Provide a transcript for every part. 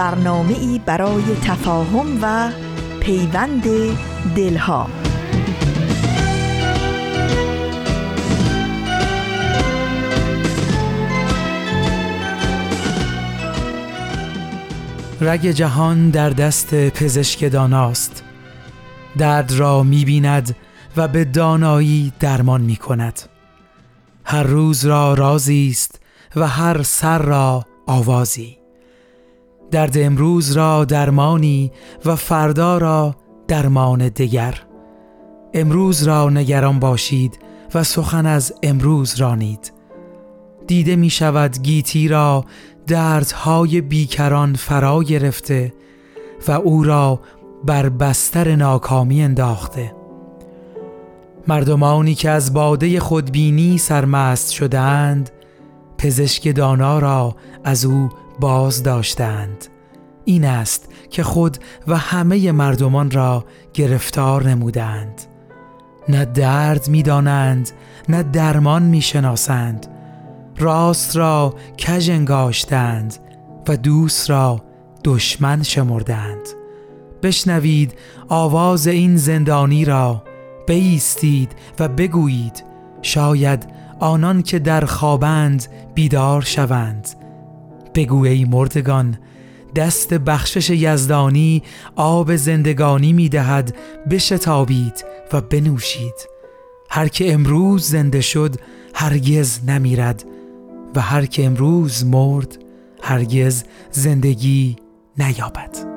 برنامه ای برای تفاهم و پیوند دلها. رگ جهان در دست پزشک داناست. درد را می بیند و به دانایی درمان می کند هر روز را رازی است و هر سر را آوازی. درد امروز را درمانی و فردا را درمان دگر. امروز را نگران باشید و سخن از امروز رانید. دیده می شود گیتی را دردهای بیکران فرا گرفته و او را بر بستر ناکامی انداخته. مردمانی که از باده خودبینی سرمست شدند پزشک دانا را از او باز داشتند این است که خود و همه مردمان را گرفتار نمودند. نه درد می‌دانند نه درمان می‌شناسند. راست را کژ انگاشتند و دوست را دشمن شمردند. بشنوید آواز این زندانی را بیستید و بگویید شاید آنان که در خوابند بیدار شوند. بگو ای مردگان دست بخشش یزدانی آب زندگانی می دهد بشتابید و بنوشید. هر که امروز زنده شد هرگز نمیرد و هر که امروز مرد هرگز زندگی نیابد.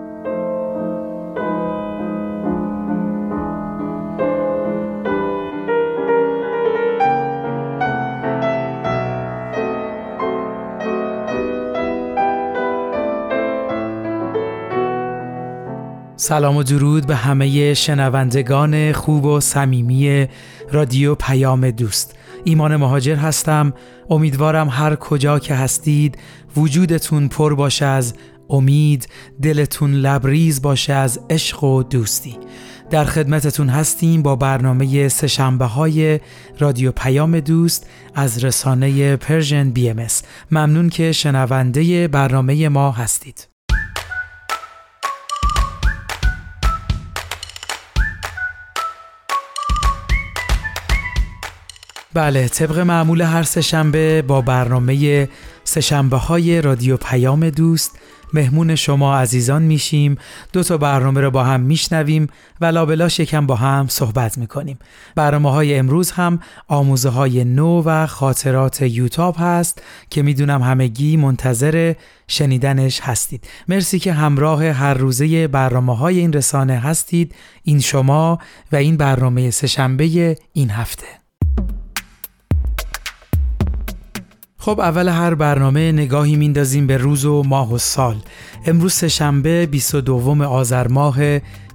سلام و درود به همه شنوندگان خوب و صمیمی رادیو پیام دوست. ایمان مهاجر هستم. امیدوارم هر کجا که هستید وجودتون پر باشه از امید دلتون لبریز باشه از عشق و دوستی. در خدمتتون هستیم با برنامه سه‌شنبه های رادیو پیام دوست از رسانه Persian BM ممنون که شنونده برنامه ما هستید. بله طبق معمول هر سهشنبه با برنامه سهشنبه های رادیو پیام دوست مهمون شما عزیزان میشیم. دو تا برنامه رو با هم میشنویم و لابلا شکم با هم صحبت می‌کنیم. برنامه های امروز هم آموزه های نو و خاطرات یوتاب هست که می‌دونم همگی منتظر شنیدنش هستید. مرسی که همراه هر روزه برنامه های این رسانه هستید این شما و این برنامه سهشنبه این هفته. خب اول هر برنامه نگاهی میندازیم به روز و ماه و سال. امروز سهشنبه 22 آذر ماه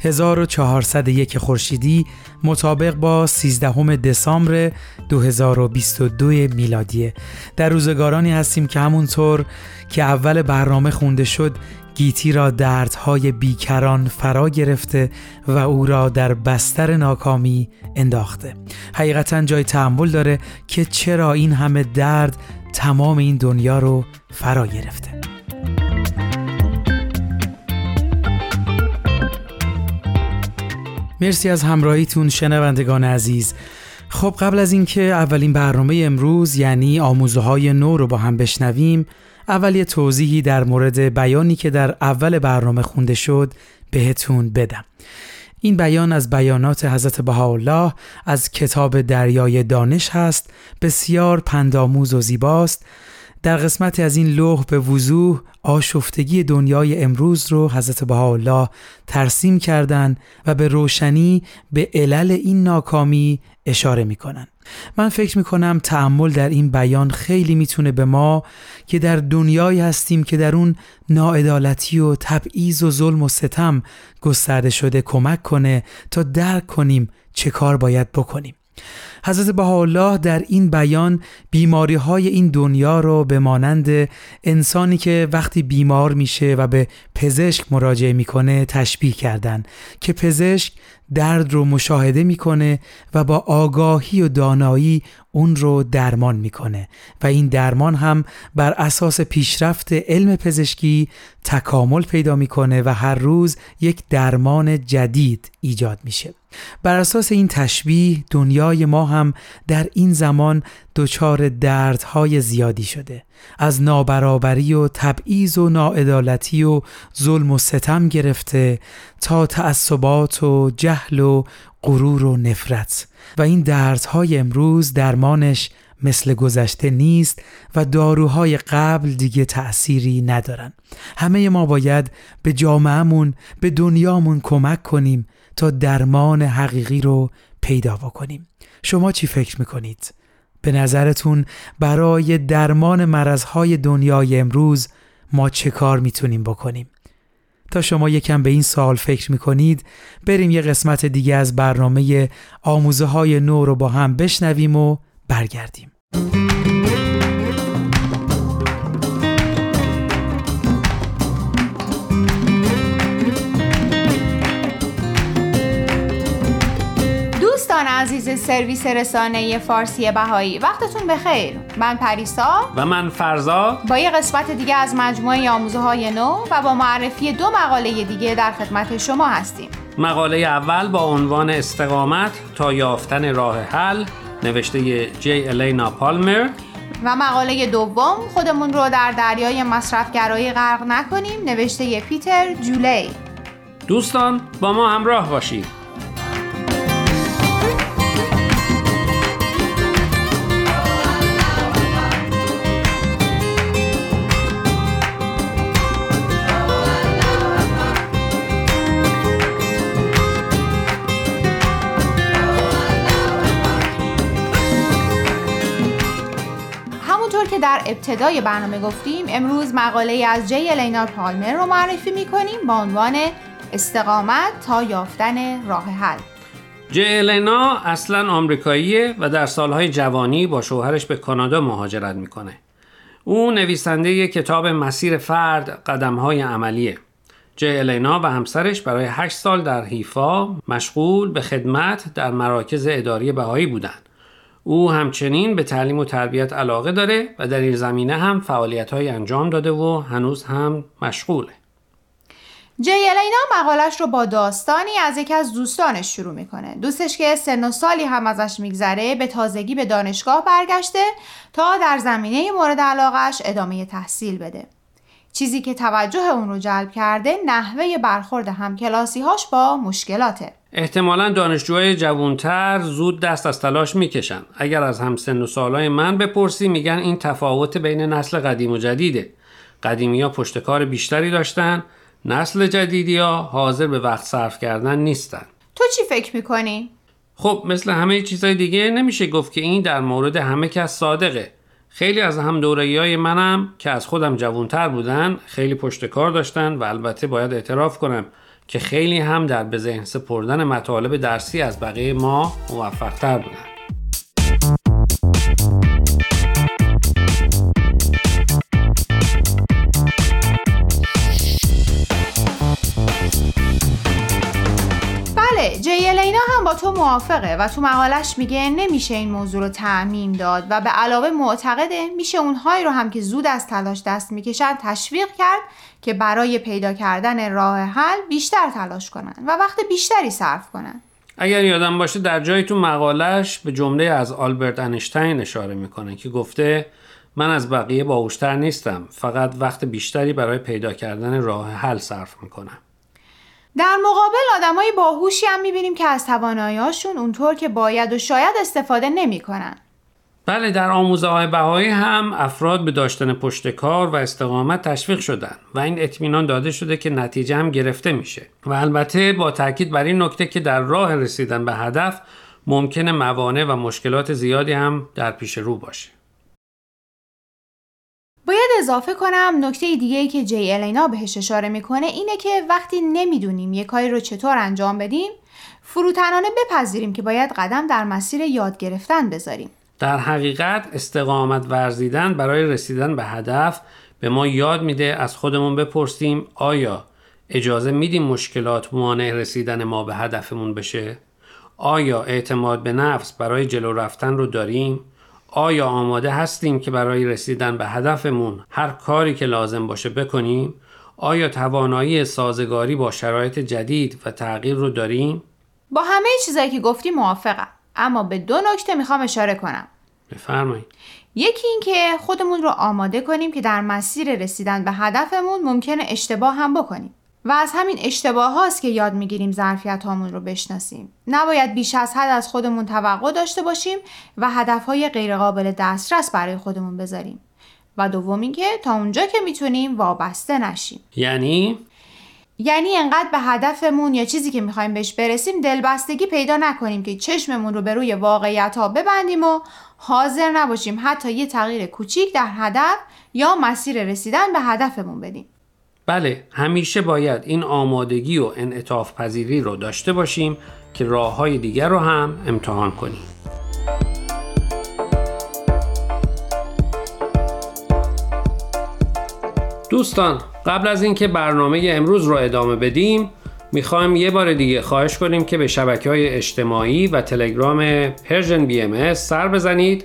1401 خورشیدی مطابق با 13 دسامبر 2022 میلادیه. در روزگارانی هستیم که همونطور که اول برنامه خونده شد گیتی را دردهای بیکران فرا گرفته و او را در بستر ناکامی انداخته. حقیقتا جای تحمل داره که چرا این همه درد تمام این دنیا رو فرا گرفته. مرسی از همراهیتون شنوندگان عزیز. خب قبل از اینکه اولین برنامه امروز یعنی آموزه های نو رو با هم بشنویم اول یه توضیحی در مورد بیانی که در اول برنامه خونده شد بهتون بدم. این بیان از بیانات حضرت بهاءالله از کتاب دریای دانش هست بسیار پنداموز و زیباست. در قسمتی از این لوح به وضوح آشفتگی دنیای امروز رو حضرت بهاءالله ترسیم کردند و به روشنی به علل این ناکامی اشاره می‌کنن. من فکر می‌کنم تعمل در این بیان خیلی می‌تونه به ما که در دنیایی هستیم که در اون ناعدالتی و تبعیض و ظلم و ستم گسترده شده کمک کنه تا درک کنیم چه کار باید بکنیم. حضرت بهاءالله در این بیان بیماری های این دنیا رو به مانند انسانی که وقتی بیمار میشه و به پزشک مراجعه می‌کنه تشبیه کردن که پزشک درد رو مشاهده می‌کنه و با آگاهی و دانایی اون رو درمان می‌کنه و این درمان هم بر اساس پیشرفت علم پزشکی تکامل پیدا می‌کنه و هر روز یک درمان جدید ایجاد میشه. بر اساس این تشبیه دنیای ما هم در این زمان دچار دردهای زیادی شده. از نابرابری و تبعیض و ناعدالتی و ظلم و ستم گرفته تا تعصبات و جهل و غرور و نفرت و این دردهای امروز درمانش مثل گذشته نیست و داروهای قبل دیگه تأثیری ندارن همه ما باید به جامعهمون به دنیامون کمک کنیم تا درمان حقیقی رو پیدا بکنیم شما چی فکر می‌کنید؟ به نظرتون برای درمان مرزهای دنیای امروز ما چه کار می‌تونیم بکنیم؟ تا شما یکم به این سوال فکر می‌کنید بریم یه قسمت دیگه از برنامه آموزه های نو رو با هم بشنویم و برگردیم. عزیز سرویس رسانه فارسی بهایی. وقتتون بخیر. من پریسا. و من فرزا. با یه قسمت دیگه از مجموعه آموزه های نو و با معرفی دو مقاله دیگه در خدمت شما هستیم. مقاله اول با عنوان استقامت تا یافتن راه حل نوشته جی الینا پالمر و مقاله دوم خودمون رو در دریای مصرفگرایی غرق نکنیم نوشته پیتر جولی دوستان با ما همراه باشید. در ابتدای برنامه گفتیم امروز مقاله از جی الینا پالمر رو معرفی می‌کنیم با عنوان استقامت تا یافتن راه حل. جی الینا اصلا آمریکاییه و در سالهای جوانی با شوهرش به کانادا مهاجرت می‌کنه. او نویسنده کتاب مسیر فرد قدمهای عملیه. جی الینا و همسرش برای 8 سال در حیفا مشغول به خدمت در مراکز اداری بهایی بودند. او همچنین به تعلیم و تربیت علاقه داره و در این زمینه هم فعالیت های انجام داده و هنوز هم مشغوله. جی الینا مقالش رو با داستانی از یکی از دوستانش شروع می‌کنه. دوستش که سن و سالی هم ازش میگذره به تازگی به دانشگاه برگشته تا در زمینه مورد علاقش ادامه تحصیل بده. چیزی که توجه اون رو جلب کرده نحوه برخورد همکلاسی هاش با مشکلاته. احتمالا دانشجوهای جوانتر زود دست از تلاش می‌کشن. اگر از همسن و سالای من بپرسی میگن این تفاوت بین نسل قدیم و جدیده. قدیمی ها پشتکار بیشتری داشتن نسل جدیدی ها حاضر به وقت صرف کردن نیستن. تو چی فکر می‌کنی؟ خب مثل همه چیزهای دیگه نمیشه گفت که این در مورد همه کس صادقه. خیلی از هم های منم که از خودم جوانتر بودن خیلی پشتکار داشتن و البته باید اعتراف کنم. که خیلی هم در به ذهن سپردن مطالب درسی از بقیه ما موفقتر بودن. موافقه و تو مقالش میگه نمیشه این موضوع رو تعمیم داد و به علاوه معتقده میشه اونهایی رو هم که زود از تلاش دست می‌کشن تشویق کرد که برای پیدا کردن راه حل بیشتر تلاش کنن و وقت بیشتری صرف کنن. اگر یادم باشه در جایی تو مقالش به جمله از آلبرت انشتین اشاره می‌کنه که گفته من از بقیه باهوشتر نیستم فقط وقت بیشتری برای پیدا کردن راه حل صرف می‌کنم. در مقابل آدمای باهوشی هم می‌بینیم که از تواناییاشون اونطور که باید و شاید استفاده نمی‌کنن. بله در آموزه های بهایی هم افراد به داشتن پشت کار و استقامت تشویق شدن و این اطمینان داده شده که نتیجه هم گرفته میشه و البته با تاکید بر این نکته که در راه رسیدن به هدف ممکنه موانع و مشکلات زیادی هم در پیش رو باشه. باید اضافه کنم نکته دیگه ای که جی الینا بهش اشاره می‌کنه اینه که وقتی نمی‌دونیم یه کاری رو چطور انجام بدیم فروتنانه بپذیریم که باید قدم در مسیر یاد گرفتن بذاریم. در حقیقت استقامت ورزیدن برای رسیدن به هدف به ما یاد میده از خودمون بپرسیم آیا اجازه میدیم مشکلات مانع رسیدن ما به هدفمون بشه؟ آیا اعتماد به نفس برای جلو رفتن رو داریم؟ آیا آماده هستیم که برای رسیدن به هدفمون هر کاری که لازم باشه بکنیم؟ آیا توانایی سازگاری با شرایط جدید و تغییر رو داریم؟ با همه چیزایی که گفتی موافقم اما به دو نکته می‌خوام اشاره کنم بفرمایید یکی این که خودمون رو آماده کنیم که در مسیر رسیدن به هدفمون ممکنه اشتباه هم بکنیم و از همین اشتباه هاست که یاد می‌گیریم ظرفیت هامون رو بشناسیم. نباید بیش از حد از خودمون توقع داشته باشیم و هدف های غیرقابل دسترس برای خودمون بذاریم. و دوم اینکه تا اونجا که می‌تونیم وابسته نشیم. یعنی؟ یعنی انقدر به هدفمون یا چیزی که می‌خوایم بهش برسیم دلبستگی پیدا نکنیم که چشممون رو به روی واقعیت ها ببندیم و حاضر نباشیم حتی یه تغییر کوچیک در هدف یا مسیر رسیدن به هدفمون بدیم. بله همیشه باید این آمادگی و انعطاف پذیری رو داشته باشیم که راه های دیگر رو هم امتحان کنیم. دوستان قبل از اینکه برنامه امروز رو ادامه بدیم می‌خوایم یه بار دیگه خواهش کنیم که به شبکه های اجتماعی و تلگرام Persian BM سر بزنید.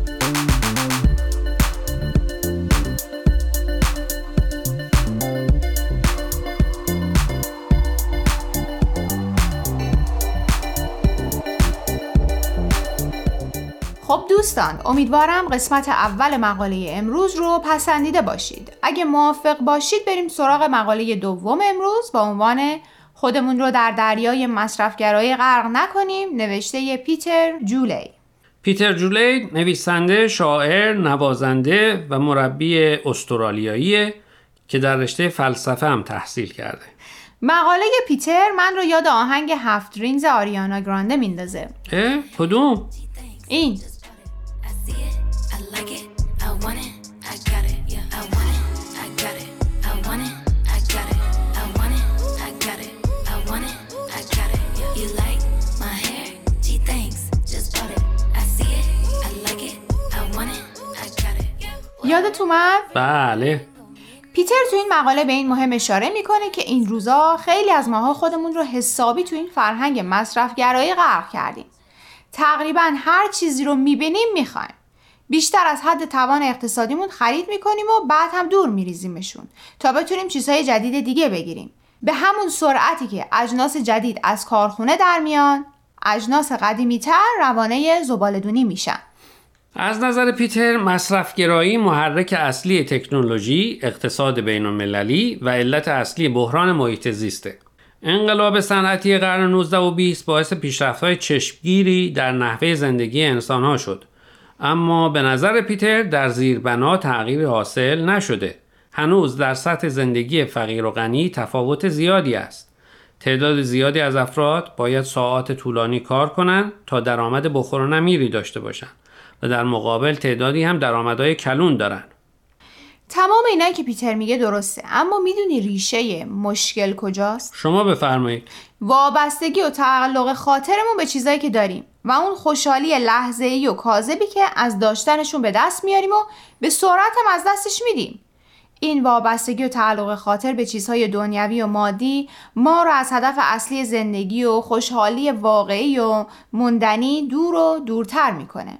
دوستان امیدوارم قسمت اول مقاله امروز رو پسندیده باشید اگه موافق باشید بریم سراغ مقاله دوم امروز با عنوان خودمون رو در دریای مصرفگرایی غرق نکنیم نوشته پیتر جولی پیتر جولی نویسنده، شاعر، نوازنده و مربی استرالیایی که در رشته فلسفه هم تحصیل کرده. مقاله پیتر من رو یاد آهنگ هفت رینز آریانا گرانده میندازه. اه؟ کدوم؟ این یادت اومد؟ بله. پیتر تو این مقاله به این مهم اشاره می‌کنه که این روزا خیلی از ماها خودمون رو حسابی تو این فرهنگ مصرفگرایی غرق کردیم. تقریبا هر چیزی رو می‌بینیم می‌خوایم. بیشتر از حد توان اقتصادیمون خرید می‌کنیم و بعد هم دور میریزیمشون تا بتونیم چیزهای جدید دیگه بگیریم. به همون سرعتی که اجناس جدید از کارخونه در میان اجناس قدیمی تر روانه زبالدونی میشن. از نظر پیتر مصرفگرایی محرک اصلی تکنولوژی، اقتصاد بین المللی و علت اصلی بحران محیط زیسته. انقلاب صنعتی قرن 19 و 20 باعث پیشرفت‌های چشمگیری در نحوه زندگی انسانها شد. اما به نظر پیتر در زیربنا تغییر حاصل نشده. هنوز در سطح زندگی فقیر و غنی تفاوت زیادی است. تعداد زیادی از افراد باید ساعات طولانی کار کنند تا درآمد بخور و نمیری داشته باشند. و در مقابل تعدادی هم درآمدهای کلون دارن. تمام اینایی که پیتر میگه درسته اما می‌دونی ریشه مشکل کجاست؟ شما بفرمایید. وابستگی و تعلق خاطرمون به چیزایی که داریم و اون خوشحالی لحظه ای و کاذبی که از داشتنشون به دست میاریم و به سرعت هم از دستش میدیم. این وابستگی و تعلق خاطر به چیزهای دنیوی و مادی ما رو از هدف اصلی زندگی و خوشحالی واقعی و موندنی دور و دورتر می‌کنه.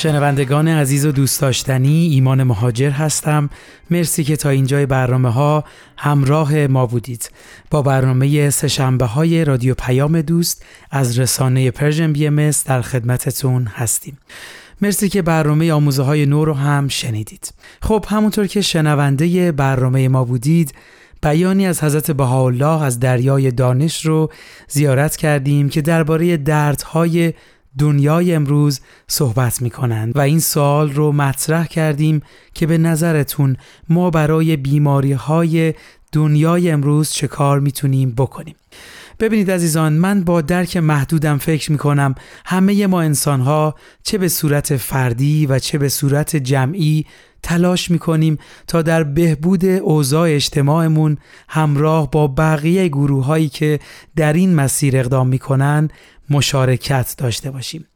شنوندگان عزیز و دوست داشتنی ایمان مهاجر هستم. مرسی که تا اینجای برنامه ها همراه ما بودید. با برنامه سه‌شنبه های رادیو پیام دوست از رسانه Persian BM در خدمتتون هستیم. مرسی که برنامه آموزه های نو رو هم شنیدید. خب همونطور که شنونده برنامه ما بودید بیانی از حضرت بهاءالله از دریای دانش رو زیارت کردیم که درباره دردهای دنیای امروز صحبت می کنند و این سوال رو مطرح کردیم که به نظرتون ما برای بیماری های دنیای امروز چه کار می‌تونیم بکنیم؟ ببینید عزیزان من با درک محدودم فکر می کنم همه ما انسان ها چه به صورت فردی و چه به صورت جمعی تلاش می کنیم تا در بهبود اوضاع اجتماعمون همراه با بقیه گروه هایی که در این مسیر اقدام می کنن مشارکت داشته باشیم.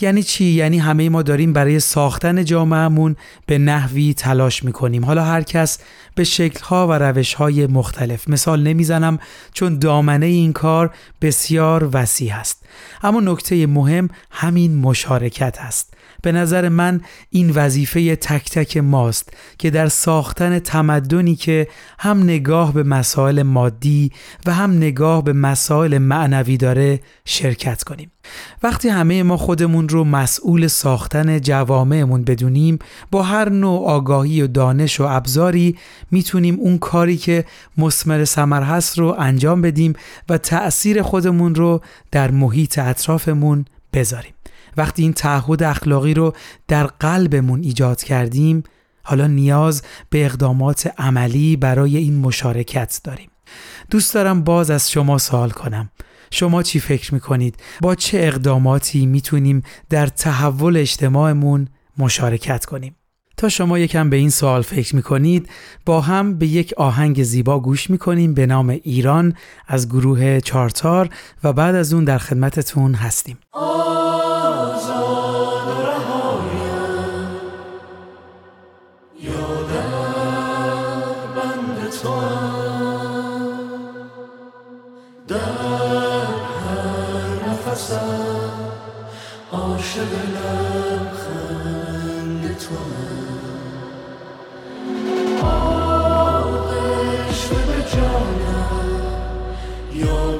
یعنی چی؟ یعنی همه ما داریم برای ساختن جامعهمون به نحوی تلاش می‌کنیم. حالا هر کس به شکلها و روشهای مختلف. مثال نمی‌زنم چون دامنه این کار بسیار وسیع است. اما نکته مهم همین مشارکت است. به نظر من این وظیفه تک تک ماست که در ساختن تمدنی که هم نگاه به مسائل مادی و هم نگاه به مسائل معنوی داره شرکت کنیم. وقتی همه ما خودمون رو مسئول ساختن جوامعمون بدونیم با هر نوع آگاهی و دانش و ابزاری می‌تونیم اون کاری که مسمر سمر هست رو انجام بدیم و تأثیر خودمون رو در محیط اطرافمون بذاریم. وقتی این تعهد اخلاقی رو در قلبمون ایجاد کردیم حالا نیاز به اقدامات عملی برای این مشارکت داریم دوست دارم باز از شما سوال کنم شما چی فکر می‌کنید؟ با چه اقداماتی می‌تونیم در تحول اجتماعمون مشارکت کنیم؟ تا شما یکم به این سوال فکر می‌کنید با هم به یک آهنگ زیبا گوش می‌کنیم به نام ایران از گروه چارتار و بعد از اون در خدمتتون هستیم توام در هر نفسم عاشق لبخند تو آغشته به جانم یا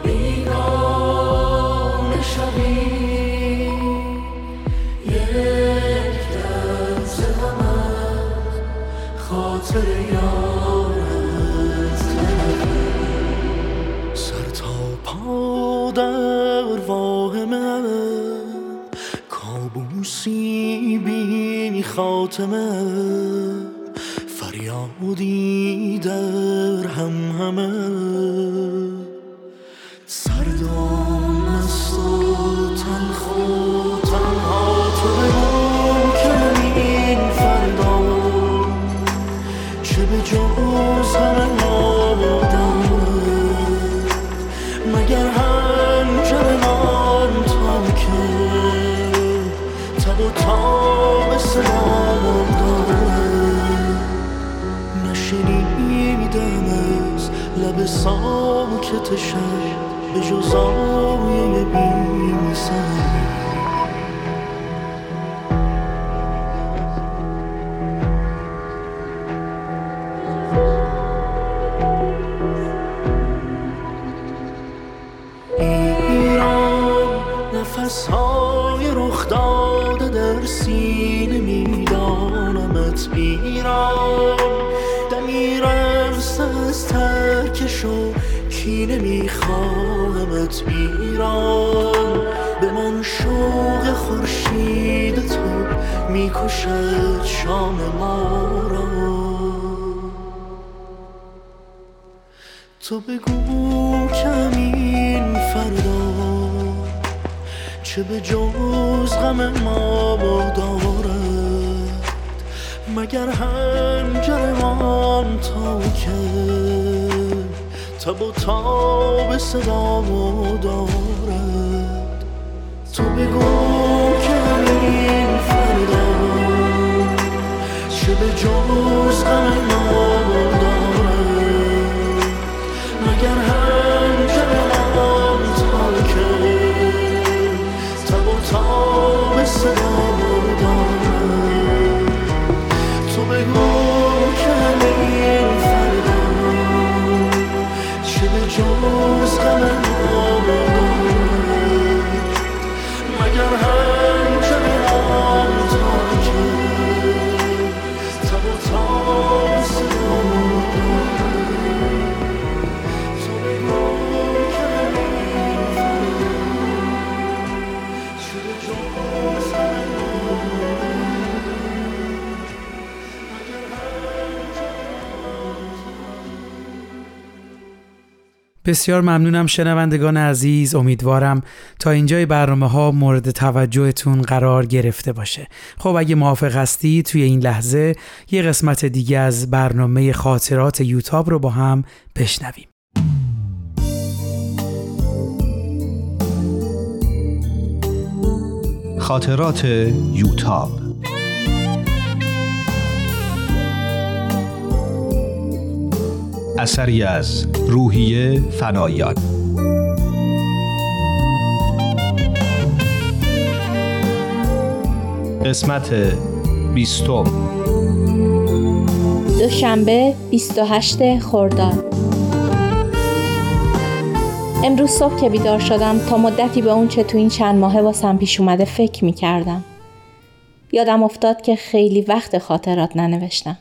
فریادی در هم همه. ساکت شب به جز آیه بی نمیخواهمت ایران من شوق خورشید تو می‌کشد شام ما را. تو بگو کمین فردا. چه به جز غم ما دارد مگر هنجرمان تا که تب و تاب صدا دارد. تو بگو که این فردا چه به جز غم بسیار ممنونم شنوندگان عزیز. امیدوارم تا اینجای برنامه ها مورد توجهتون قرار گرفته باشه. خب اگه موافق هستی توی این لحظه یه قسمت دیگه از برنامه خاطرات یوتاب رو با هم بشنویم. خاطرات یوتاب اثری از روحیه فنایان قسمت بیستم دوشنبه 28 خرداد امروز صبح که بیدار شدم تا مدتی به اون چه تو این چند ماهه واسم پیش اومده فکر می کردم. یادم افتاد که خیلی وقت خاطرات ننوشتم.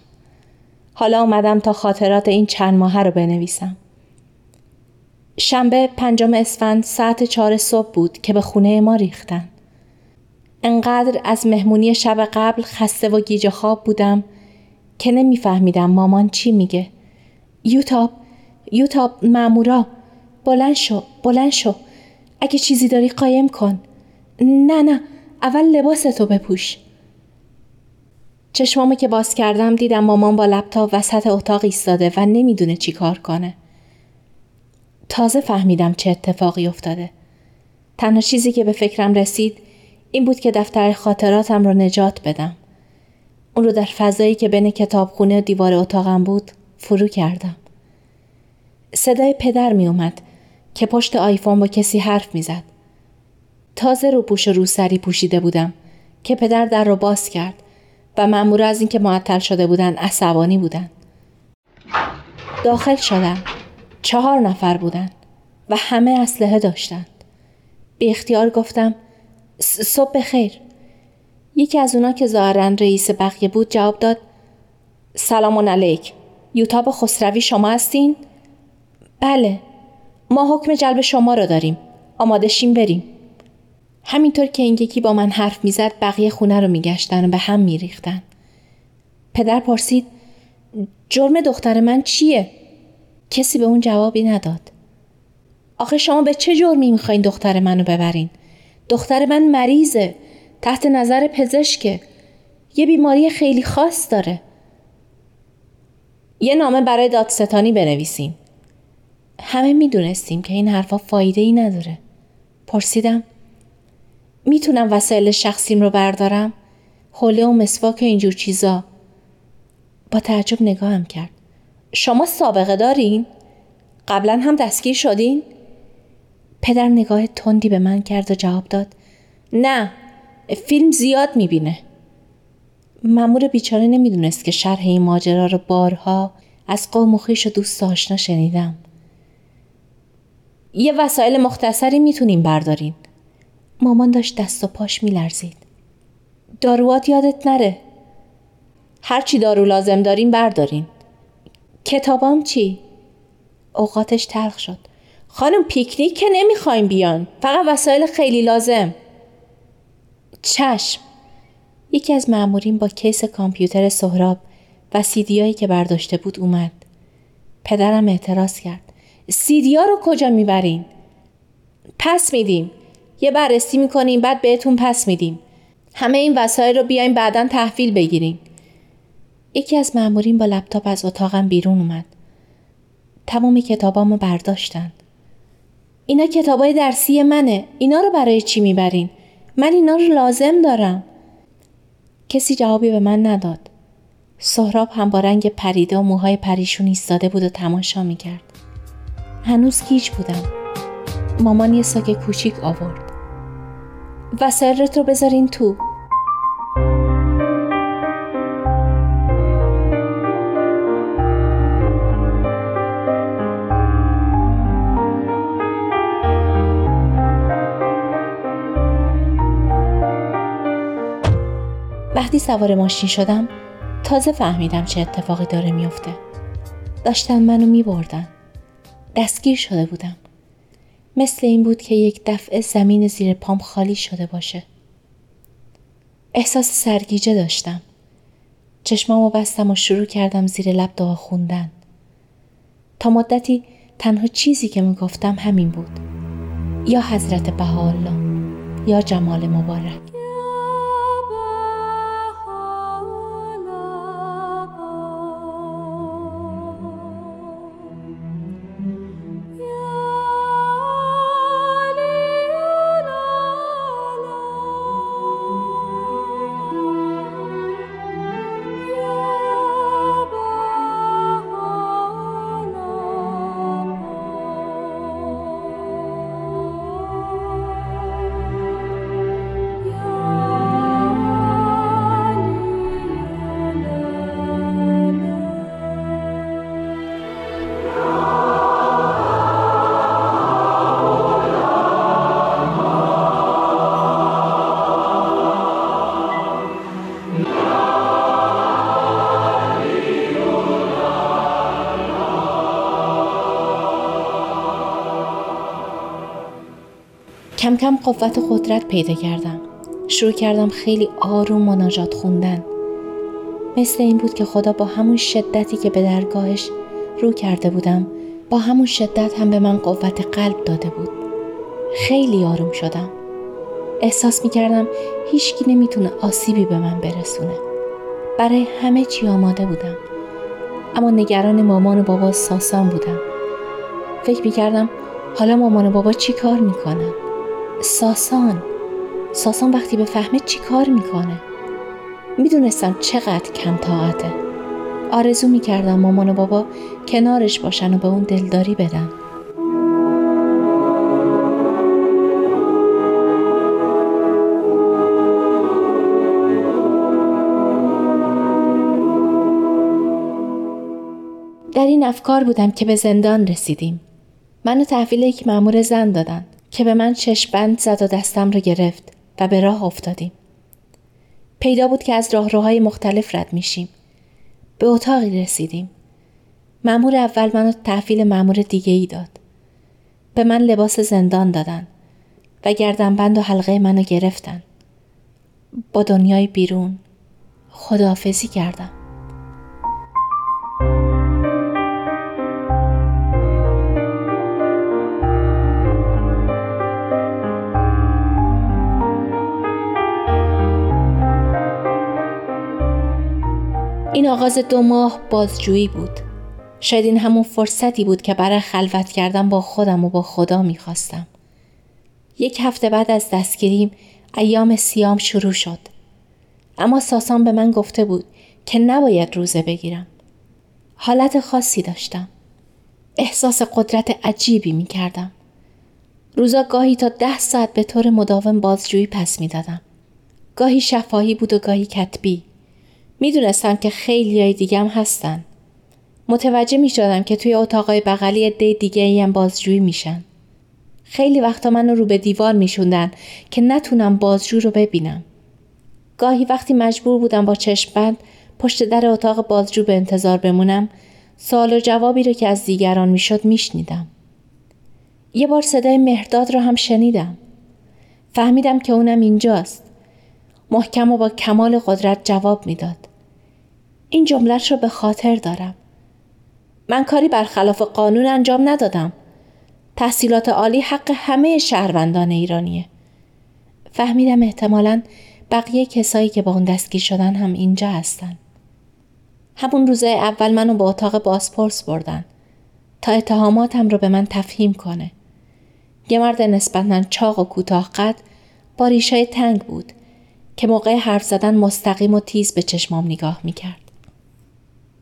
حالا اومدم تا خاطرات این چند ماهه رو بنویسم. شنبه پنجم اسفند ساعت چهار صبح بود که به خونه ما ریختن. انقدر از مهمونی شب قبل خسته و گیج خواب بودم که نمیفهمیدم مامان چی میگه. یوتاب یوتاب مامورا بلند شو بلند شو اگه چیزی داری قایم کن نه نه اول لباستو بپوش چشمامو که باز کردم دیدم مامان با لپتاپ وسط اتاق ایستاده و نمی‌دونه چی کار کنه. تازه فهمیدم چه اتفاقی افتاده. تنها چیزی که به فکرم رسید این بود که دفتر خاطراتم رو نجات بدم. اون رو در فضایی که بین کتابخونه و دیوار اتاقم بود فرو کردم. صدای پدر می اومد که پشت آیفون با کسی حرف می‌زد. تازه رو پوش روسری پوشیده بودم که پدر در رو باز کرد. و مأمورا از اینکه معطل شده بودن عصبانی بودن. داخل شدم. چهار نفر بودن و همه اسلحه داشتند. بی اختیار گفتم صبح بخیر. یکی از اونا که ظاهرا رئیس بقیه بود جواب داد سلام علیک. یوتاب خسروی شما هستین؟ بله. ما حکم جلب شما را داریم. آماده شیم بریم. همینطور که این یکی با من حرف می‌زد بقیه خونه رو میگشتن و به هم میریختن. پدر پرسید جرم دختر من چیه؟ کسی به اون جوابی نداد. آخه شما به چه جرمی می‌خواین دختر منو ببرین؟ دختر من مریضه. تحت نظر پزشکه. یه بیماری خیلی خاص داره. یه نامه برای دادستانی بنویسین. همه می‌دونستیم که این حرفا فایده ای نداره. پرسیدم می‌تونم وسایل شخصیم رو بردارم؟ حوله و مسواک و اینجور چیزا. با تعجب نگاهم کرد. شما سابقه دارین؟ قبلا هم دستگیر شدین؟ پدر نگاه تندی به من کرد و جواب داد نه فیلم زیاد می‌بینه مامور بیچاره نمی‌دونست که شرح این ماجرا رو بارها از قوم و خویش و دوست آشنا شنیدم یه وسایل مختصری می‌تونیم بردارین مامان داشت دست و پاش میلرزید. داروات یادت نره. هرچی دارو لازم داریم بردارین. کتابام چی؟ اوقاتش تلخ شد. خانم پیکنیک که نمی‌خوایم بیان. فقط وسایل خیلی لازم. چشم. یکی از معمورین با کیس کامپیوتر سهراب و سیدیایی که برداشته بود اومد. پدرم اعتراض کرد. سیدیا رو کجا می‌برین؟ پس میدیم. یه بررسی می‌کنیم بعد بهتون پس میدیم. همه این وسایل رو بیایم بعدا تحویل بگیریم یکی از مامورین با لپتاپ از اتاقم بیرون اومد. تمام کتابامو برداشتن. اینا کتابای درسی منه. اینا رو برای چی می‌برین؟ من اینا رو لازم دارم. کسی جوابی به من نداد. سهراب هم با رنگ پریده و موهای پریشون ایستاده بود و تماشا می‌کرد. هنوز گیج بودم. مامان یه ساک کوچیک آورد. وسایلت رو بذارین تو وقتی سوار ماشین شدم تازه فهمیدم چه اتفاقی داره میفته. داشتن منو می بردن. دستگیر شده بودم. مثل این بود که یک دفعه زمین زیر پام خالی شده باشه. احساس سرگیجه داشتم. چشمامو بستم و شروع کردم زیر لب دعا خوندن. تا مدتی تنها چیزی که می‌گفتم همین بود. یا حضرت بهاءالله یا جمال مبارک. کم کم قوت قدرت پیدا کردم. شروع کردم خیلی آروم مناجات خوندن. مثل این بود که خدا با همون شدتی که به درگاهش رو کرده بودم با همون شدت هم به من قوت قلب داده بود. خیلی آروم شدم. احساس می کردم هیچکی نمی‌تونه آسیبی به من برسونه. برای همه چی آماده بودم. اما نگران مامان و بابا ساسان بودم. فکر می کردم حالا مامان و بابا چی کار می‌کنن؟ ساسان. ساسان وقتی به فهمه چی کار می‌کنه؟ می‌دونستم چقدر کم طاقته آرزو می‌کردم مامان و بابا کنارش باشن و به اون دلداری بدن. در این افکار بودم که به زندان رسیدیم. منو تحویل یک مأمور زن دادن. که به من چشم زد و دستم رو گرفت و به راه افتادیم. پیدا بود که از راهروهای مختلف رد میشیم. به اتاقی رسیدیم. مأمور اول منو تحویل مأمور دیگه ای داد. به من لباس زندان دادن و گردنبند و حلقه منو گرفتن. با دنیای بیرون خداحافظی کردم. این آغاز دو ماه بازجویی بود. شاید این همون فرصتی بود که برای خلوت کردن با خودم و با خدا می‌خواستم. یک هفته بعد از دستگیریم ایام سیام شروع شد. اما ساسان به من گفته بود که نباید روزه بگیرم. حالت خاصی داشتم. احساس قدرت عجیبی می کردم. روزا گاهی تا ده ساعت به طور مداوم بازجویی پس می دادم. گاهی شفاهی بود و گاهی کتبی. می‌دونستم که خیلی های دیگه هم هستن. متوجه می شدم که توی اتاقای بغلی عده دیگه هم بازجویی میشن. خیلی وقتا منو رو به دیوار میشوندن که نتونم بازجو رو ببینم. گاهی وقتی مجبور بودم با چشم بند پشت در اتاق بازجو به انتظار بمونم سوال و جوابی رو که از دیگران می‌شد میشنیدم. یه بار صدای مهرداد رو هم شنیدم. فهمیدم که اونم اینجاست. محکم و با کمال قدرت جواب می‌داد. این جملت رو به خاطر دارم. من کاری برخلاف قانون انجام ندادم. تحصیلات عالی حق همه شهروندان ایرانیه. فهمیدم احتمالا بقیه کسایی که با اون دستگیر شدن هم اینجا هستن. همون روزه اول منو به اتاق بازپرس بردن تا اتهاماتم رو به من تفهیم کنه. یه مرد نسبتا چاق و کوتاه قد با ریشای تنگ بود که موقع حرف زدن مستقیم و تیز به چشمام نگاه می‌کرد.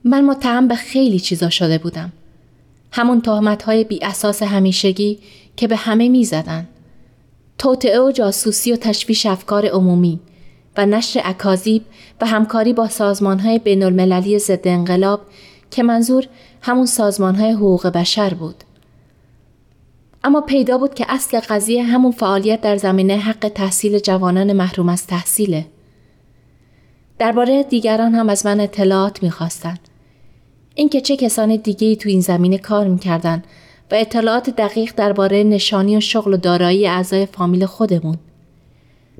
من متهم به خیلی چیزا شده بودم. همون تهمت های بی اساس همیشگی که به همه می زدن. توطعه و جاسوسی و تشویش افکار عمومی و نشر اکاذیب و همکاری با سازمان های بین المللی ضد انقلاب که منظور همون سازمان های حقوق بشر بود. اما پیدا بود که اصل قضیه همون فعالیت در زمینه حق تحصیل جوانان محروم از تحصیله. درباره دیگران هم از من اطلاعات می‌خواستند. اینکه چه کسان دیگه تو این زمینه کار می‌کردن و اطلاعات دقیق درباره نشانی و شغل و دارایی اعضای فامیل خودمون.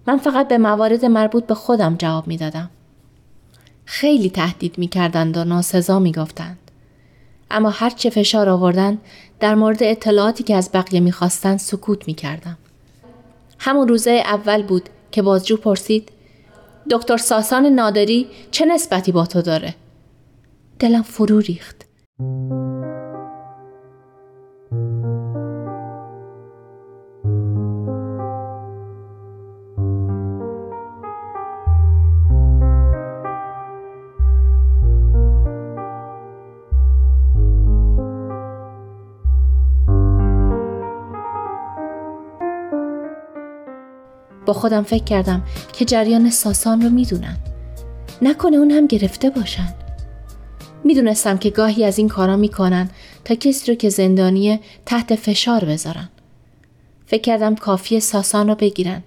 من فقط به موارد مربوط به خودم جواب می‌دادم. خیلی تهدید می‌کردند و ناسزا می‌گفتند. اما هر چه فشار آوردن در مورد اطلاعاتی که از بقیه می‌خواستند سکوت می‌کردم. همون روزه اول بود که بازجو پرسید دکتر ساسان نادری چه نسبتی با تو داره؟ دلم فرو ریخت. با خودم فکر کردم که جریان ساسان رو می‌دونن. نکنه اون هم گرفته باشن. می‌دونستم که گاهی از این کارا می‌کنن تا کسی رو که زندانیه تحت فشار بذارن. فکر کردم کافی ساسان رو بگیرن.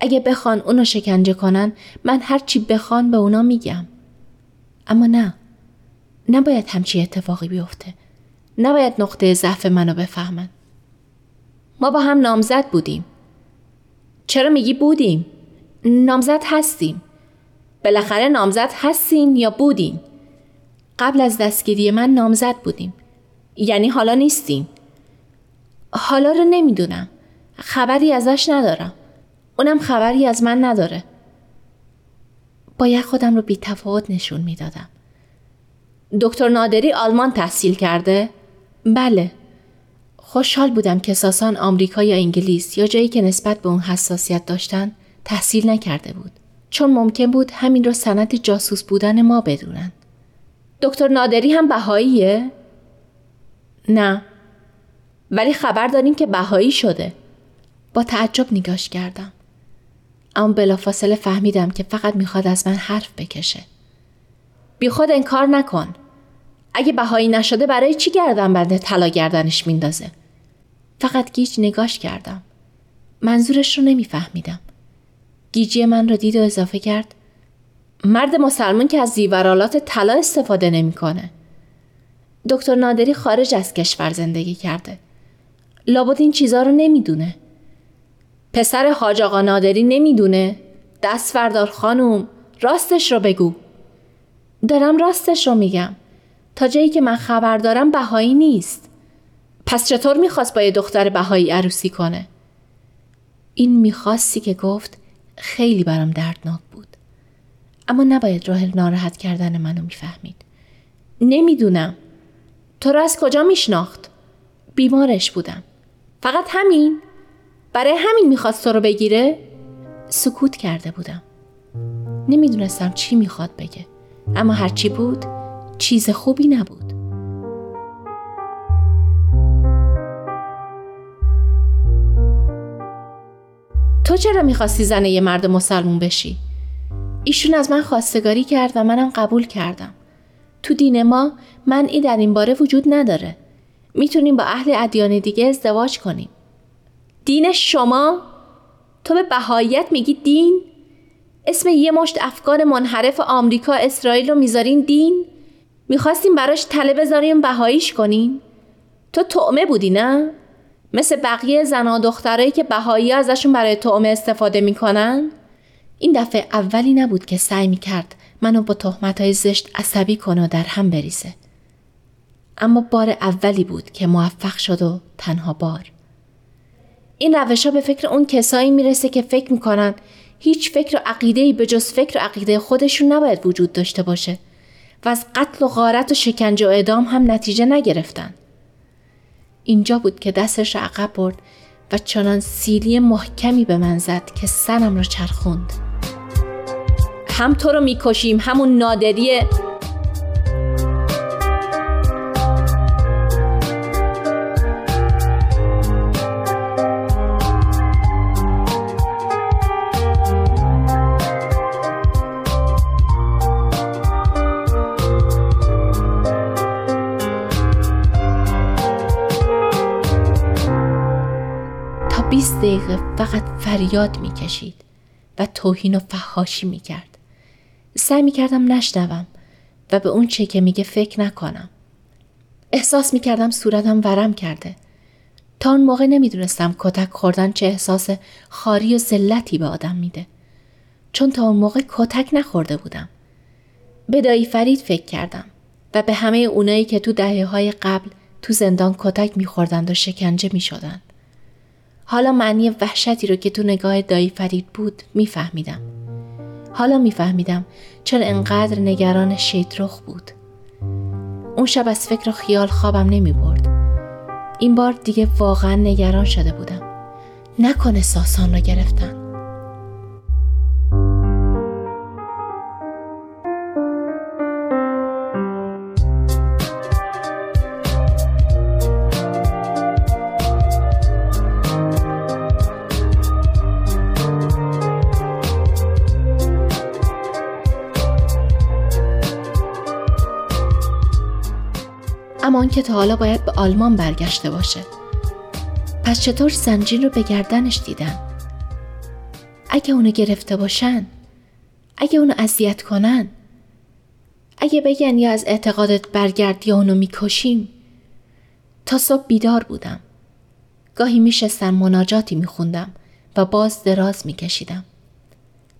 اگه بخوان اونو شکنجه کنن من هر چی بخوان به اونا میگم. اما نه. نباید همچی اتفاقی بیفته. نباید نقطه ضعف منو بفهمن. ما با هم نامزد بودیم. چرا میگی بودیم؟ نامزد هستیم. بالاخره نامزد هستین یا بودین؟ قبل از دستگیری من نامزد بودیم. یعنی حالا نیستیم. حالا رو نمی‌دونم. خبری ازش ندارم. اونم خبری از من نداره. باید خودم رو بی تفاوت نشون می‌دادم. دکتر نادری آلمان تحصیل کرده؟ بله. خوشحال بودم که ساسان آمریکا یا انگلیس یا جایی که نسبت به اون حساسیت داشتن تحصیل نکرده بود. چون ممکن بود همین رو سند جاسوس بودن ما بدونن. دکتر نادری هم بهاییه؟ نه. ولی خبر داریم که بهایی شده. با تعجب نگاش کردم. اما بلافاصله فهمیدم که فقط می‌خواد از من حرف بکشه. بی خود انکار نکن. اگه بهایی نشده برای چی گردن بنده طلا گردنش میندازه؟ فقط گیج نگاش کردم. منظورش رو نمیفهمیدم. گیجی من رو دید و اضافه کرد. مرد مسلمان که از زیورالات طلا استفاده نمی‌کنه. دکتر نادری خارج از کشور زندگی کرده. لابد این چیزا رو نمی‌دونه. پسر حاج آقا نادری نمی‌دونه. دست فردار خانوم راستش رو بگو. دارم راستش رو میگم. تا جایی که من خبر دارم بهایی نیست. پس چطور می‌خواست با یه دختر بهایی عروسی کنه؟ این می‌خواستی که گفت خیلی برام دردناک. اما نباید راه ناراحت کردن منو می‌فهمید. نمی‌دونم. تو رو از کجا میشناخت؟ بیمارش بودم. فقط همین؟ برای همین می‌خواست تو رو بگیره؟ سکوت کرده بودم. نمی‌دونستم چی می‌خواد بگه. اما هرچی بود چیز خوبی نبود. تو چرا می‌خواستی زن یه مرد مسلمون بشی؟ ایشون از من خواستگاری کرد و منم قبول کردم. تو دین ما منعی در این باره وجود نداره. می‌تونیم با اهل ادیان دیگه ازدواج کنیم. دین شما؟ تو به بهاییت میگی دین؟ اسم یه مشت افکار منحرف آمریکا اسرائیل رو می‌ذارین دین؟ می‌خواستیم براش تله بذاریم بهاییش کنیم تو تعمه بودی نه؟ مثل بقیه زن و دخترایی که بهایی ازشون برای تعمه استفاده می‌کنن؟ این دفعه اولی نبود که سعی می‌کرد منو با تهمت های زشت عصبی کنه و در هم بریزه. اما بار اولی بود که موفق شد و تنها بار. این روش ها به فکر اون کسایی می‌رسه که فکر می‌کنن هیچ فکر و عقیده به جز فکر و عقیده خودشون نباید وجود داشته باشه و از قتل و غارت و شکنجه و اعدام هم نتیجه نگرفتن. اینجا بود که دستش عقب برد و چنان سیلی محکمی به من زد که سرم را چرخوند. هم تو رو می‌کشیم همون نادری تا 20 دقیقه فقط فریاد می‌کشید و توهین و فحاشی می‌کرد. سعی می‌کردم نشنوم و به اون چه که میگه فکر نکنم. احساس می‌کردم صورتم ورم کرده. تا اون موقع نمی‌دونستم کتک خوردن چه احساس خاری و ذلتی به آدم میده. چون تا اون موقع کتک نخورده بودم. به دایی فرید فکر کردم و به همه اونایی که تو دهه های قبل تو زندان کتک میخوردند و شکنجه می‌شدند. حالا معنی وحشتی رو که تو نگاه دایی فرید بود میفهمیدم. حالا میفهمیدم چرا انقدر نگران شیطرخ بود. اون شب از فکر و خیال خوابم نمی برد. این بار دیگه واقعا نگران شده بودم. نکنه ساسان رو گرفتن. که تا حالا باید به آلمان برگشته باشه. پس چطور زنجیر رو به گردنش دیدن؟ اگه اونو گرفته باشن؟ اگه اونو اذیت کنن؟ اگه بگن یا از اعتقادت برگرد یا اونو می‌کشیم؟ تا صبح بیدار بودم. گاهی میشستم مناجاتی میخوندم و باز دراز میکشیدم.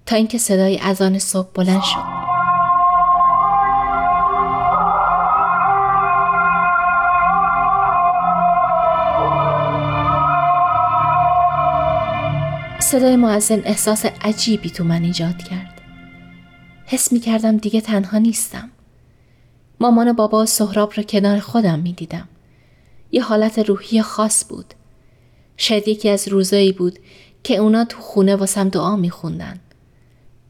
تا اینکه صدای اذان صبح بلند شد. صدای معزن احساس عجیبی تو من ایجاد کرد. حس می کردم دیگه تنها نیستم. مامان و بابا و سهراب را کنار خودم می دیدم. یه حالت روحی خاص بود. شاید یکی از روزایی بود که اونا تو خونه واسم دعا می خوندن.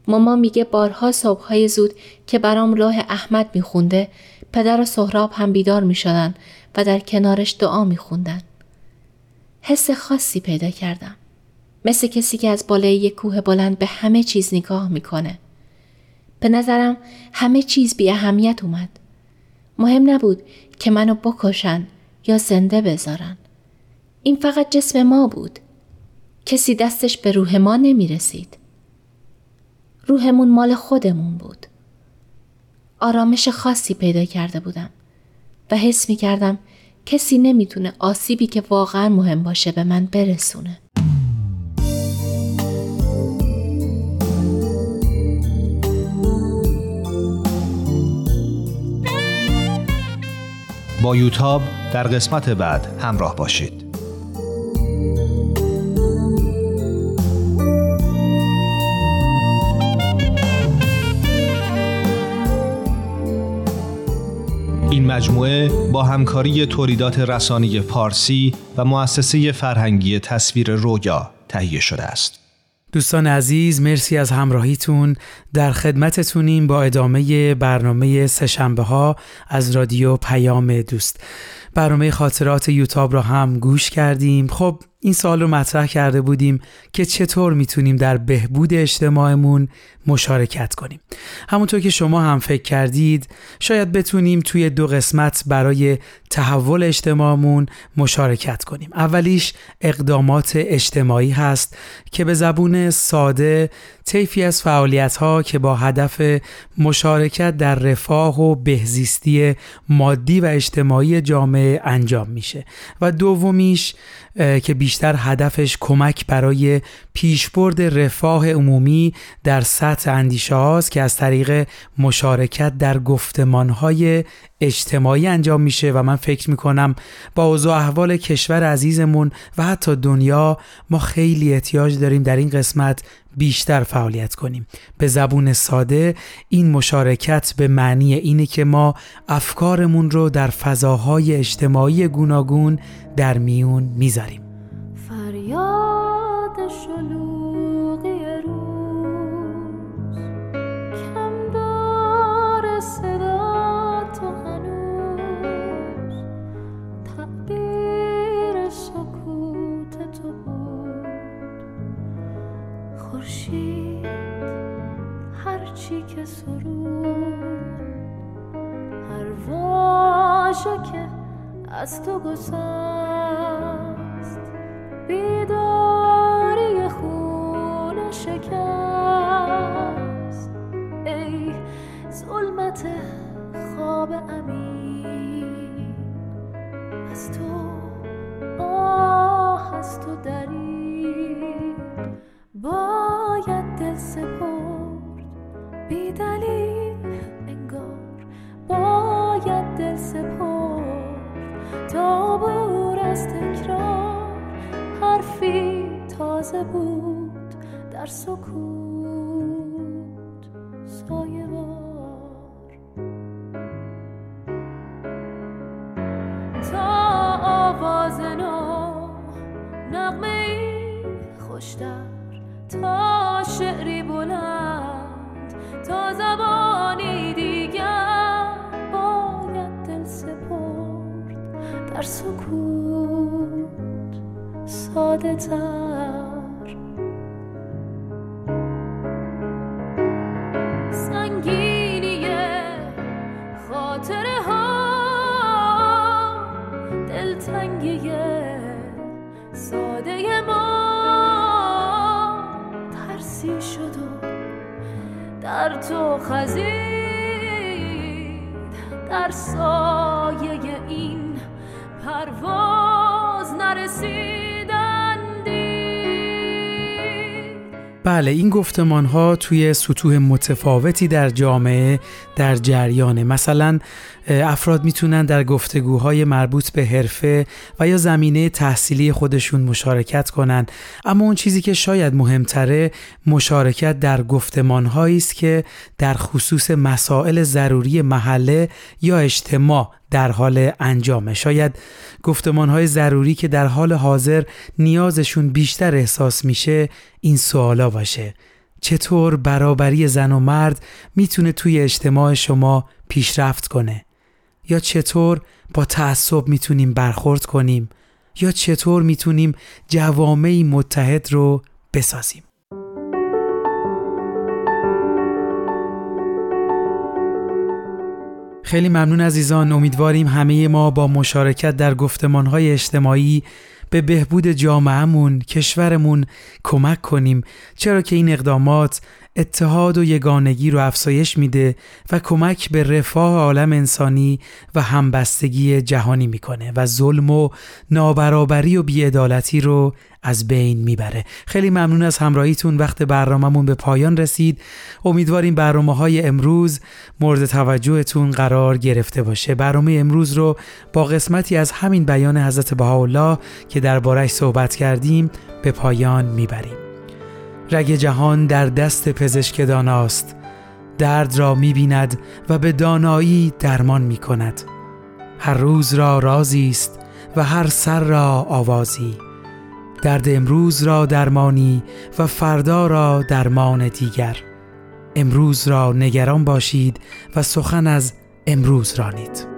ماما میگه بارها صبحهای زود که برام راه احمد میخونده پدر و سهراب هم بیدار می‌شدن و در کنارش دعا میخوندن. حس خاصی پیدا کردم. مثل کسی که از بالای یک کوه بلند به همه چیز نگاه می‌کنه. به نظرم همه چیز بی اهمیت اومد. مهم نبود که منو بکشن یا زنده بذارن. این فقط جسم ما بود. کسی دستش به روح ما نمی رسید. روحمون مال خودمون بود. آرامش خاصی پیدا کرده بودم و حس می کردم کسی نمی‌تونه آسیبی که واقعا مهم باشه به من برسونه. با یوتاب در قسمت بعد همراه باشید این مجموعه با همکاری تولیدات رسانی پارسی و مؤسسه فرهنگی تصویر رویا تهیه شده است. دوستان عزیز مرسی از همراهیتون. در خدمتتونیم با ادامه برنامه سهشنبه ها از رادیو پیام دوست. برنامه خاطرات یوتاب را هم گوش کردیم. خب این سال رو مطرح کرده بودیم که چطور می‌تونیم در بهبود اجتماعمون مشارکت کنیم. همونطور که شما هم فکر کردید شاید بتونیم توی دو قسمت برای تحول اجتماعمون مشارکت کنیم. اولیش اقدامات اجتماعی هست که به زبون ساده طیفی از فعالیت ها که با هدف مشارکت در رفاه و بهزیستی مادی و اجتماعی جامعه انجام میشه. و دومیش که بیشتر هدفش کمک برای پیشبرد رفاه عمومی در سطح اندیشه هاست که از طریق مشارکت در گفتمان های اجتماعی انجام میشه. و من فکر می‌کنم با اوضاع احوال کشور عزیزمون و حتی دنیا ما خیلی احتیاج داریم در این قسمت بیشتر فعالیت کنیم. به زبون ساده این مشارکت به معنی اینه که ما افکارمون رو در فضاهای اجتماعی گوناگون در میون می‌ذاریم. فریاد شلوغی که هر واژه که از تو گسست بله این گفتمان ها توی سطوح متفاوتی در جامعه در جریانه. مثلا افراد می‌تونن در گفتگوهای مربوط به حرفه و یا زمینه تحصیلی خودشون مشارکت کنن. اما اون چیزی که شاید مهمتره مشارکت در گفتمانهایی است که در خصوص مسائل ضروری محله یا اجتماع در حال انجامه. شاید گفتمان های ضروری که در حال حاضر نیازشون بیشتر احساس میشه این سوالا باشه. چطور برابری زن و مرد می‌تونه توی اجتماع شما پیشرفت کنه؟ یا چطور با تعصب می‌تونیم برخورد کنیم؟ یا چطور می‌تونیم جوامعی متحد رو بسازیم؟ خیلی ممنون عزیزان امیدواریم همه ما با مشارکت در گفتمانهای اجتماعی به بهبود جامعهمون کشورمون کمک کنیم. چرا که این اقدامات اتحاد و یگانگی رو افزایش میده و کمک به رفاه عالم انسانی و همبستگی جهانی می‌کنه و ظلم و نابرابری و بیعدالتی رو از بین می‌بره. خیلی ممنون از همراهیتون. وقت برنامهمون به پایان رسید. امیدواریم برنامه های امروز مورد توجهتون قرار گرفته باشه. برنامه امروز رو با قسمتی از همین بیان حضرت بهاءالله که دربارش صحبت کردیم به پایان می‌بریم. رگ جهان در دست پزشک داناست درد را می‌بیند و به دانایی درمان می‌کند. هر روز را رازی است و هر سر را آوازی. درد امروز را درمانی و فردا را درمان دیگر. امروز را نگران باشید و سخن از امروز رانید.